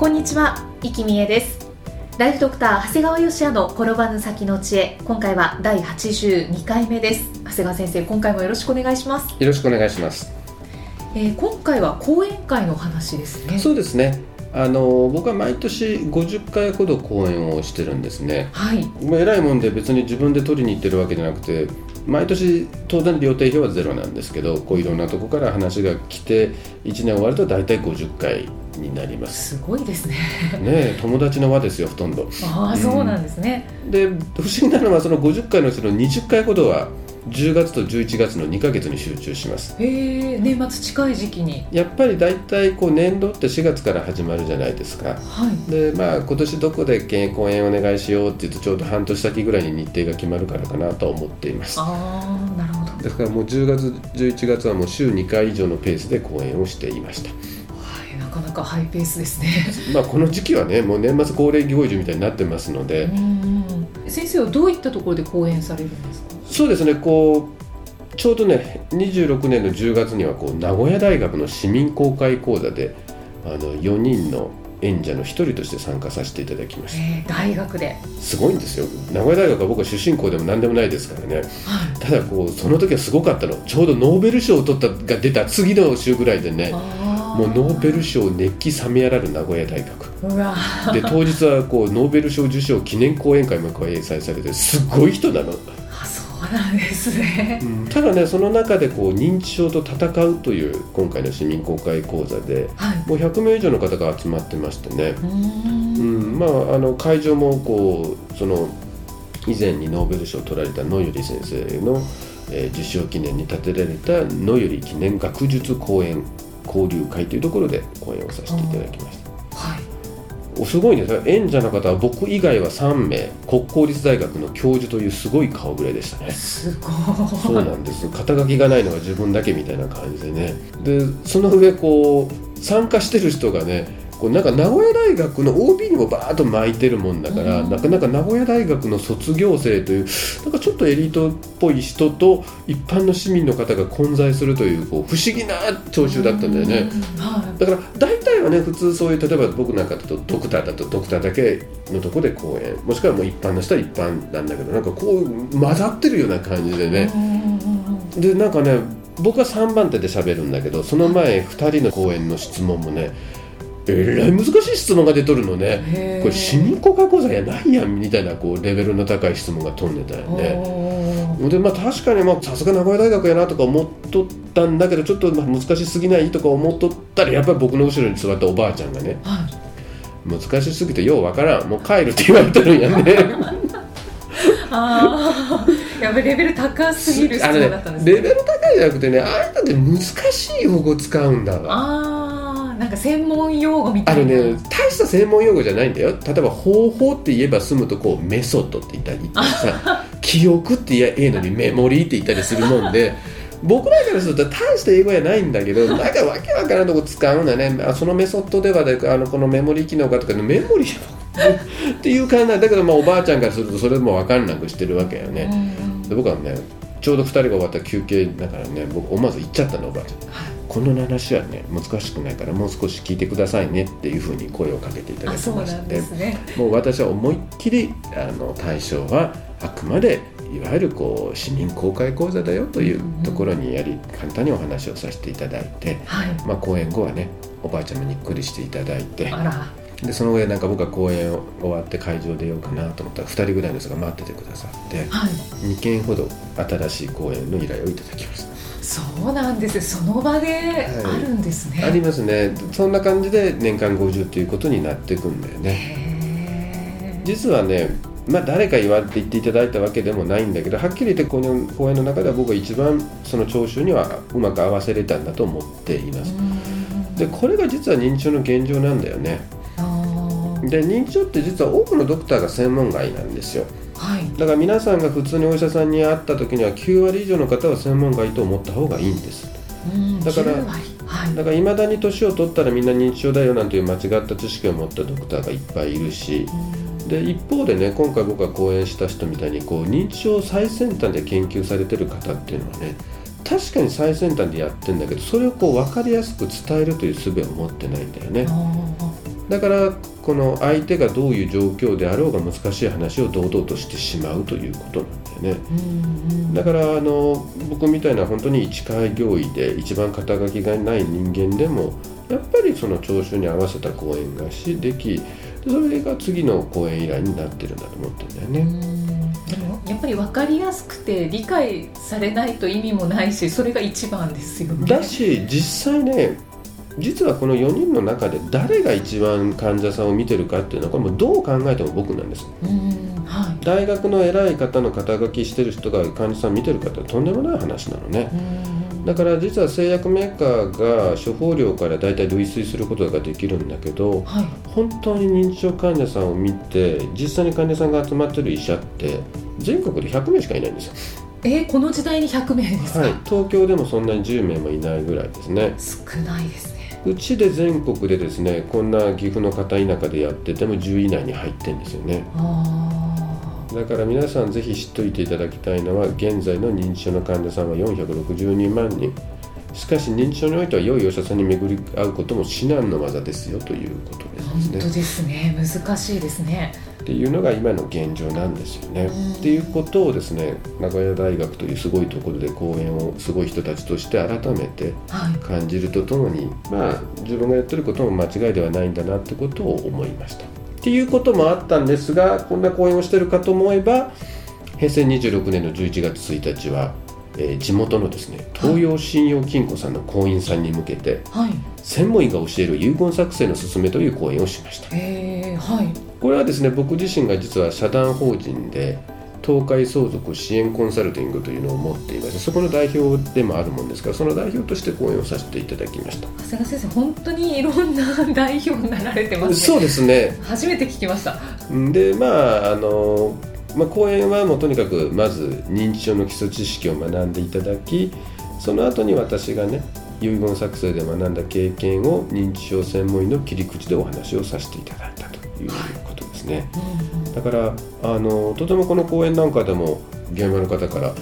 こんにちは、生きみえですライフドクター長谷川芳也の転ばぬ先の知恵今回は第82回目です長谷川先生今回もよろしくお願いします、よろしくお願いします。えー、今回は講演会の話ですねそうですね。あの僕は毎年50回ほど講演をしてるんですね。はいまあ偉いもんで別に自分で取りに行ってるわけじゃなくて、毎年当然料亭費はゼロなんですけど、こういろんなとこから話が来て1年終わると大体50回になります。すごいですねねえ友達の輪ですよほとんど。ああそうなんですね、で不思議なのはその50回のうちの20回ほどは10月と11月の2ヶ月に集中します。へえ年末近い時期にやっぱり大体こう年度って4月から始まるじゃないですか。はいでまあ今年どこで講演お願いしようって言うとちょうど半年先ぐらいに日程が決まるからかなとは思っていますああなるほどですからもう10月11月はもう週2回以上のペースで講演をしていましたはいなかなかハイペースですね。まあこの時期はねもう年末恒例行事みたいになってますので、うん先生はどういったところで講演されるんですか？そうですねこうちょうどね26年の10月にはこう名古屋大学の市民公開講座であの4人の演者の一人として参加させていただきました。えー、大学で、すごいんですよ。名古屋大学は僕は出身校でも何でもないですからね。はい、ただこうその時はすごかったの。ちょうどノーベル賞を取ったが出た次の週ぐらいでねあもうノーベル賞熱気冷めやらぬ名古屋大学。で当日はこうノーベル賞受賞記念講演会も開催されてすごい人なの、あそうなんですね。ただねその中でこう認知症と戦うという今回の市民公開講座ではい。もう100名以上の方が集まってましてね。うん。ん。まあ、あの会場もこうその以前にノーベル賞を取られた野百合先生の、えー受賞記念に建てられた野百合記念学術講演交流会というところで講演をさせていただきました。はい。おすごいんですよ演者の方は僕以外は3名国公立大学の教授というすごい顔ぶれでしたね。すごい。そうなんです。肩書きがないのが自分だけみたいな感じでね。でその上こう参加してる人がねこうなんか名古屋大学の OB にもバーッと巻いてるもんだから、うんなかなか名古屋大学の卒業生というなんかちょっとエリートっぽい人と一般の市民の方が混在するというこう不思議な聴衆だったんだよね。だから大体はね普通そういう例えば僕なんかだとドクターだとドクターだけのとこで講演もしくはもう一般の人は一般なんだけどなんかこう混ざってるような感じでいね、でなんかね僕は3番手で喋るんだけどその前2人の講演の質問もねえらい難しい質問が出とるのね。これ市民公開講座やないやんみたいなこうレベルの高い質問が飛んでたよね。でまあ確かにまあさすが名古屋大学やなとか思っとったんだけどちょっとまあ難しすぎないとか思っとったらやっぱり僕の後ろに座ったおばあちゃんがねはい。難しすぎてようわからん。もう帰るって言われてるんやね。ああやべレベル高すぎる質問だったんですね。ねレベル高いじゃなくてねああいったって難しい用語使うんだわ。ああなんか専門用語みたあのいなね大した専門用語じゃないんだよ。例えば方法って言えば済むとこうメソッドって言ったりさ 記憶って言えばいいのにメモリーって言ったりするもんで僕らからすると大した英語やないんだけどなんかわけわからんとこ使うんだね。あそのメソッドではであのこのメモリー機能がとかメモリーっていう感じなんだ。けど、まあ、おばあちゃんからするとそれも分かんなくしてるわけよね、うんうん。で僕はねちょうど2人が終わった休憩だからね僕思わず言っちゃったのおばあちゃんこの話はね難しくないからもう少し聞いてくださいねっていうふうに声をかけていただきましてね。もう私は思いっきりあの対象はあくまでいわゆるこう市民公開講座だよというところにやり簡単にお話をさせていただいて、はい。まあ、講演後はねおばあちゃんもにっくりしていただいてでその上なんか僕は講演終わって会場出ようかなと思ったら2人ぐらいの人が待っててくださってはい。2件ほど新しい講演の依頼をいただきました。そうなんです。その場であるんですね、ありますね。そんな感じで年間50っていうことになっていくんだよね。実はねまあ、誰か言われて言っていただいたわけでもないんだけどはっきり言ってこの講演の中では僕は一番その聴衆にはうまく合わせれたんだと思っています。でこれが実は認知症の現状なんだよね。で認知症って実は多くのドクターが専門外なんですよ。はい、だから皆さんが普通にお医者さんに会った時には9割以上の方は専門外と思った方がいいんです。だから、はい、だから未だに年を取ったらみんな認知症だよなんていう間違った知識を持ったドクターがいっぱいいるし、で一方でね今回僕が講演した人みたいにこう認知症最先端で研究されてる方っていうのはね確かに最先端でやってんだけどそれをこう分かりやすく伝えるという術を持ってないんだよね。だからこの相手がどういう状況であろうが難しい話を堂々としてしまうということなんだよね。だからあの僕みたいな本当に一開業医で一番肩書きがない人間でもやっぱりその聴衆に合わせた講演がしできそれが次の講演依頼になってるんだと思ってるんだよね。でもやっぱり分かりやすくて理解されないと意味もないしそれが一番ですよね。だし実際ね実はこの4人の中で誰が一番患者さんを見てるかっていうのはこれもどう考えても僕なんです、はい、大学の偉い方の肩書きしてる人が患者さん見てるかってとんでもない話なのね。だから実は製薬メーカーが処方量から大体類推することができるんだけど、はい、本当に認知症患者さんを見て実際に患者さんが集まってる医者って全国で100名しかいないんですよ。えー、この時代に100名ですか、はい、東京でもそんなに10名もいないぐらいですね。少ないですねうちで全国でですねこんな岐阜の片田舎でやってても10位以内に入ってるんですよねだから皆さんぜひ知っておいていただきたいのは現在の認知症の患者さんは462万人しかし認知症においては良いお医者さんに巡り合うことも至難の業ですよということですね。本当ですね難しいですね。っていうのが今の現状なんですよね。っていうことをですね名古屋大学というすごいところで講演をすごい人たちとして改めて感じるとともに、はい、まあ自分がやってることも間違いではないんだなってことを思いました。っていうこともあったんですがこんな講演をしてるかと思えば平成26年の11月1日はえー、地元のですね東洋信用金庫さんの行員さんに向けて、はい、専門医が教える遺言作成の勧めという講演をしました、えーはい、これはですね僕自身が実は社団法人で東海相続支援コンサルティングというのを持っていましてそこの代表でもあるもんですからその代表として講演をさせていただきました。長谷川先生本当にいろんな代表になられてますね。そうですね。初めて聞きました。でまああのまあ、講演はもうとにかくまず認知症の基礎知識を学んでいただきその後に私がね遺言作成で学んだ経験を認知症専門医の切り口でお話をさせていただいたということですね、だからあのとてもこの講演なんかでも現場の方から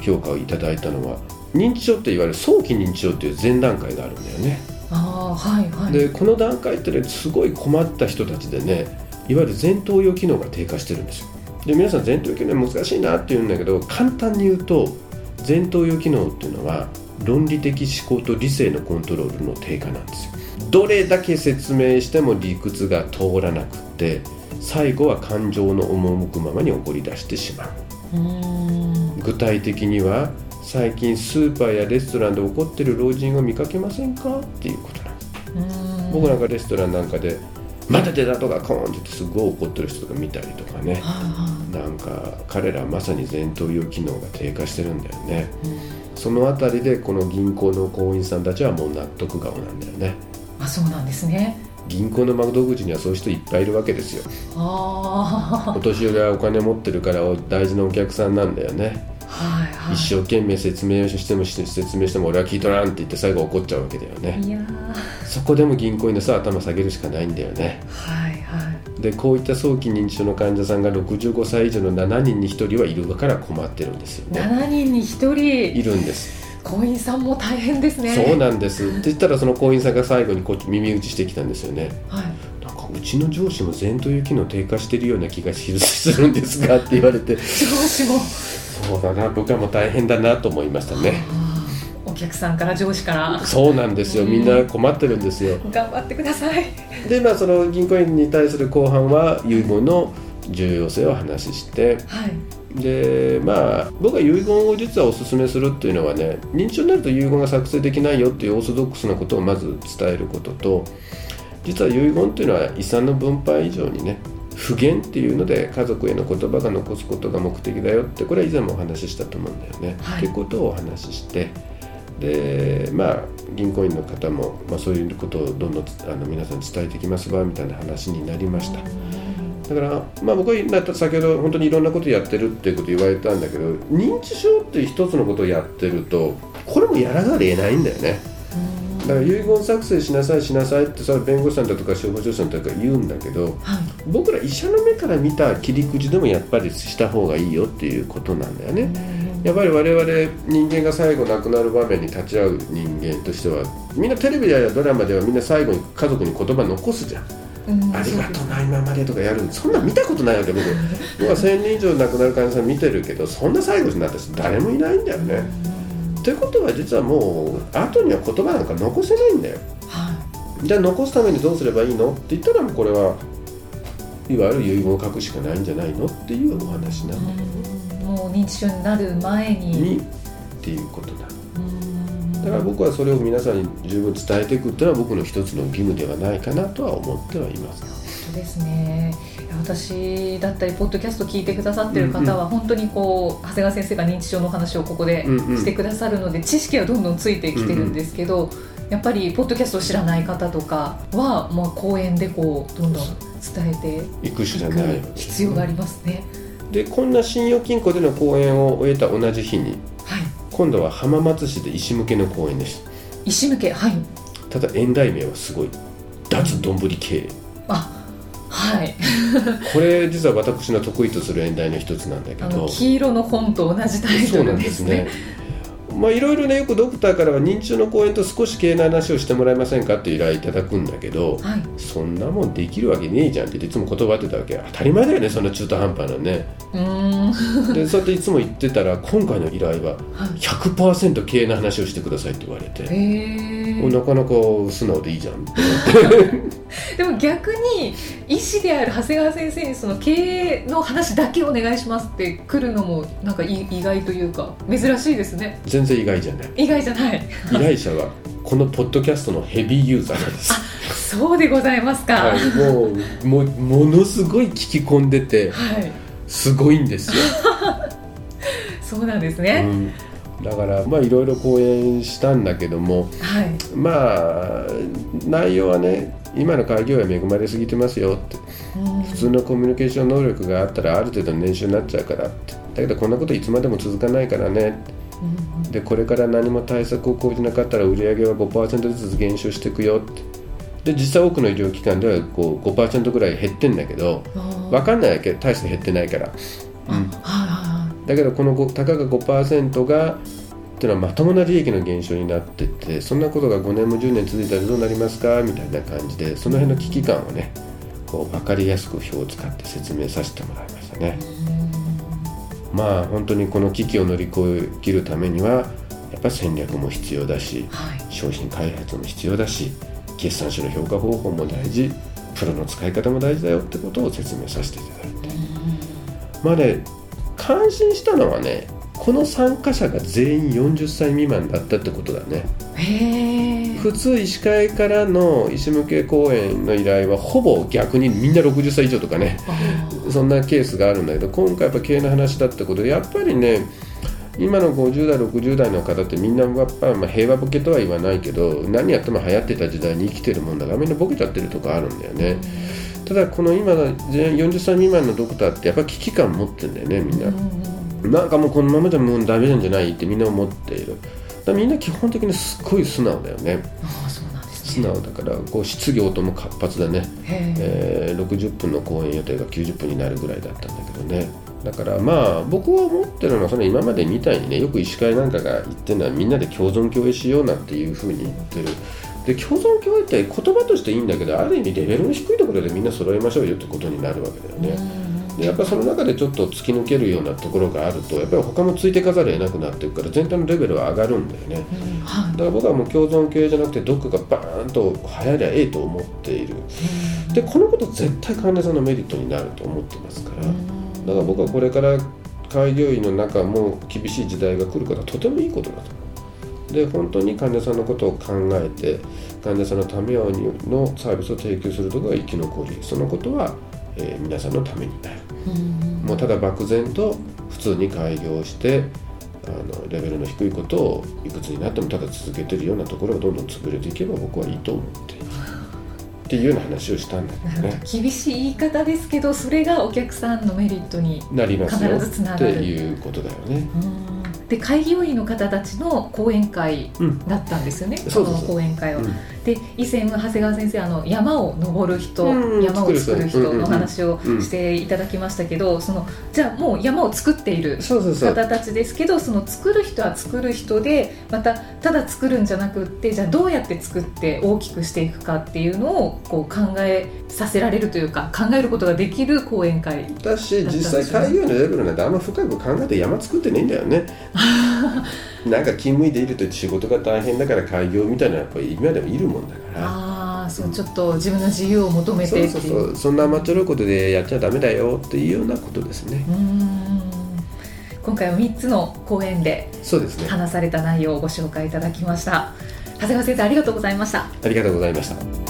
評価をいただいたのは認知症っていわゆる早期認知症っていう前段階があるんだよね。あ、はいはい、でこの段階ってねすごい困った人たちでねいわゆる前頭葉機能が低下してるんですよ。で皆さん前頭葉機能難しいなって言うんだけど簡単に言うと前頭葉機能っていうのは論理的思考と理性のコントロールの低下なんですよ。どれだけ説明しても理屈が通らなくって最後は感情の赴くままに起こり出してしまう。具体的には最近スーパーやレストランで怒ってる老人を見かけませんかっていうことなんです。僕なんかレストランなんかでまた出たとかコーンって言ってすごい怒ってる人が見たりとかね、なんか彼らまさに前頭葉機能が低下してるんだよね、うん、その辺りでこの銀行の行員さんたちはもう納得顔なんだよね。あそうなんですね銀行の窓口にはそういう人いっぱいいるわけですよ。お年寄りはお金持ってるから大事なお客さんなんだよね。はいはい、一生懸命説明しても説明しても俺は聞いとらんって言って最後怒っちゃうわけだよね。いやそこでも銀行員のさ頭下げるしかないんだよね。はいはい。でこういった早期認知症の患者さんが65歳以上の7人に1人はいるから困ってるんですよね。7人に1人。いるんです行員さんも大変ですね。そうなんです。って言ったらその行員さんが最後にこっち耳打ちしてきたんですよね。はい。なんかうちの上司も前頭葉機能低下してるような気がするんですがって言われて。上司も。そうだな僕はもう大変だなと思いましたね。お客さんから上司から。そうなんですよ。みんな困ってるんですよ。頑張ってください。でまあその銀行員に対する後半は遺言の重要性を話して、はい、でまあ僕は遺言を実はおすすめするっていうのはね認知症になると遺言が作成できないよっていうオーソドックスなことをまず伝えることと実は遺言っていうのは遺産の分配以上にね不言っていうので家族への言葉が残すことが目的だよってこれは以前もお話ししたと思うんだよね。はいっていうことをお話ししてでまあ銀行員の方も、まあ、そういうことをどんどんあの皆さんに伝えていきますわみたいな話になりました。だから、まあ、僕はな先ほど本当にいろんなことやってるっていうこと言われたんだけど認知症っていう一つのことをやってるとこれもやらざるを得ないんだよね。だから遺言作成しなさいしなさいってそれは弁護士さんだとか消防署さんとか言うんだけどはい。僕ら医者の目から見た切り口でもやっぱりした方がいいよっていうことなんだよね。やっぱり我々人間が最後亡くなる場面に立ち会う人間としてはみんなテレビやドラマではみんな最後に家族に言葉残すじゃんありがとうな今までとかやるそんな見たことないわけ僕。僕は1000人以上亡くなる患者さん見てるけどそんな最後になった人誰もいないんだよね。ってことは実はもう後には言葉なんか残せないんだよ。はじゃあ残すためにどうすればいいの？って言ったらもうこれはいわゆる遺言を書くしかないんじゃないの？っていうお話なんだいもう認知症になる前に。に。っていうことだ。うんだから僕はそれを皆さんに十分伝えていくっていうのは僕の一つの義務ではないかなとは思ってはいます。そうですね。私だったりポッドキャスト聞いてくださってる方は本当にこう長谷川先生が認知症のお話をここでしてくださるので知識はどんどんついてきてるんですけどやっぱりポッドキャストを知らない方とかはまあ講演でこうどんどん伝えて行くしいかない。わけく必要がありますね。でこんな信用金庫での講演を終えた同じ日にはい今度は浜松市で医師向けの講演です。石向けはい。ただ演題名はすごい。脱どんぶり経営。あはい。これ実は私の得意とする演題の一つなんだけど。黄色の本と同じタイトそうなんルですねですね。まあいろいろねよくドクターからは認知症の講演と少し経営の話をしてもらえませんかって依頼いただくんだけどはい。そんなもんできるわけねえじゃんっていつも断ってたわけ。当たり前だよねそんな中途半端なね。うーん。でそうやっていつも言ってたら今回の依頼ははい。100%経営の話をしてくださいって言われて。へーなかなか素直でいいじゃん。でも逆に医師である長谷川先生にその経営の話だけお願いしますって来るのもなんかい意外というか。珍しいですね全然意外じゃない。意外じゃない。依頼者はこのポッドキャストのヘビーユーザーなんです、そうでございますか。は、はい。い、もうもうものすごい聞き込んでてすごいんですよ、そうなんですうね、ん、だからまあいろいろ講演したんだけどもはい。まあ内容はね今の開業は恵まれすぎてますよって。普通のコミュニケーション能力があったらある程度の年収になっちゃうからって。だけどこんなこといつまでも続かないからねうんでこれから何も対策を講じなかったら売り上げは5%ずつ減少していくよって。で実際多くの医療機関ではこう5%ぐらい減ってんだけど分かんないわけ。大して減ってないから、あうん、はい。はだけどこのごたかが5%がっていうのはまともな利益の減少になってってそんなことが5年も10年続いたらどうなりますか？みたいな感じでその辺の危機感をねこう分かりやすく表を使って説明させてもらいましたね。まあ本当にこの危機を乗り越えきるためにはやっぱり戦略も必要だしいはい。商品開発も必要だし決算書の評価方法も大事プロの使い方も大事だよってことを説明させていただいて。まあね感心したのはねこの参加者が全員40歳未満だったってことだね。普通医師会からの医師向け講演の依頼はほぼ逆にみんな60歳以上とかねそんなケースがあるんだけど今回やっぱ経営の話だってことでやっぱりね今の50代60代の方ってみんなやっぱりまあ平和ボケとは言わないけど何やっても流行ってた時代に生きてるもんだからみんなボケちゃってるとこあるんだよねただこの今の40歳未満のドクターってやっぱ危機感持ってんだよねみんな。なんかもうこのままじゃもうダメなんじゃないってみんな思っている。だみんな基本的にすっごい素直だよね。ああそうなんです素ね直だからこう質疑応答も活発だね。へええー60分の講演予定が90分になるぐらいだったんだけどね。だからまあ僕は思ってるのはその今までみたいにねよく医師会なんかが言ってるのはみんなで共存共栄しようなんていうふうに言ってるで共存共栄って言葉としていいんだけどある意味レベルの低いところでみんな揃えましょうよってことになるわけだよね。でやっぱその中でちょっと突き抜けるようなところがあるとやっぱり他もついていかざるを得なくなっていくから全体のレベルは上がるんだよね。うんはいだから僕はもう共存共栄じゃなくてどっかがバーンと流行りゃええと思っている。でこのこと絶対患者さんのメリットになると思ってますから。だから僕はこれから開業医の中も厳しい時代が来るからとてもいいことだとで本当に患者さんのことを考えて患者さんのためにのサービスを提供するところが生き残り。そのことは、ええー皆さんのためになる。うん。もうただ漠然と普通に開業してあのレベルの低いことをいくつになってもただ続けてるようなところがどんどん潰れていけば僕はいいと思っている。っていうような話をしたんだなるほど。けどね厳しい言い方ですけどそれがお客さんのメリットになりますよ。必ずつなっがる。ていうことだよね。うんで開業医の方たちの講演会うん。だったんですよね、そうそうその講演会は。うんで以前長谷川先生あの山を登る人、うん。山を作る人の話をうんしていただきましたけど、そのじゃあもう山を作っている方たちですけどその作る人は作る人でまたただ作るんじゃなくってじゃあどうやって作って大きくしていくかっていうのをこう考えさせられるというか考えることができる講演会だし実際開業のレベルなんてあんま深く考えて山作ってねえんだよね なんか勤務医でいると仕事が大変だから開業みたいなやっぱり今でもいるもんだから。ああそうちょっと自分の自由を求めてそう。そうそんな甘っちょろいことでやっちゃダメだよっていうようなことですね。うーん今回は3つの講演でそうですね。話された内容をご紹介いただきました。長谷川先生ありがとうございました。ありがとうございました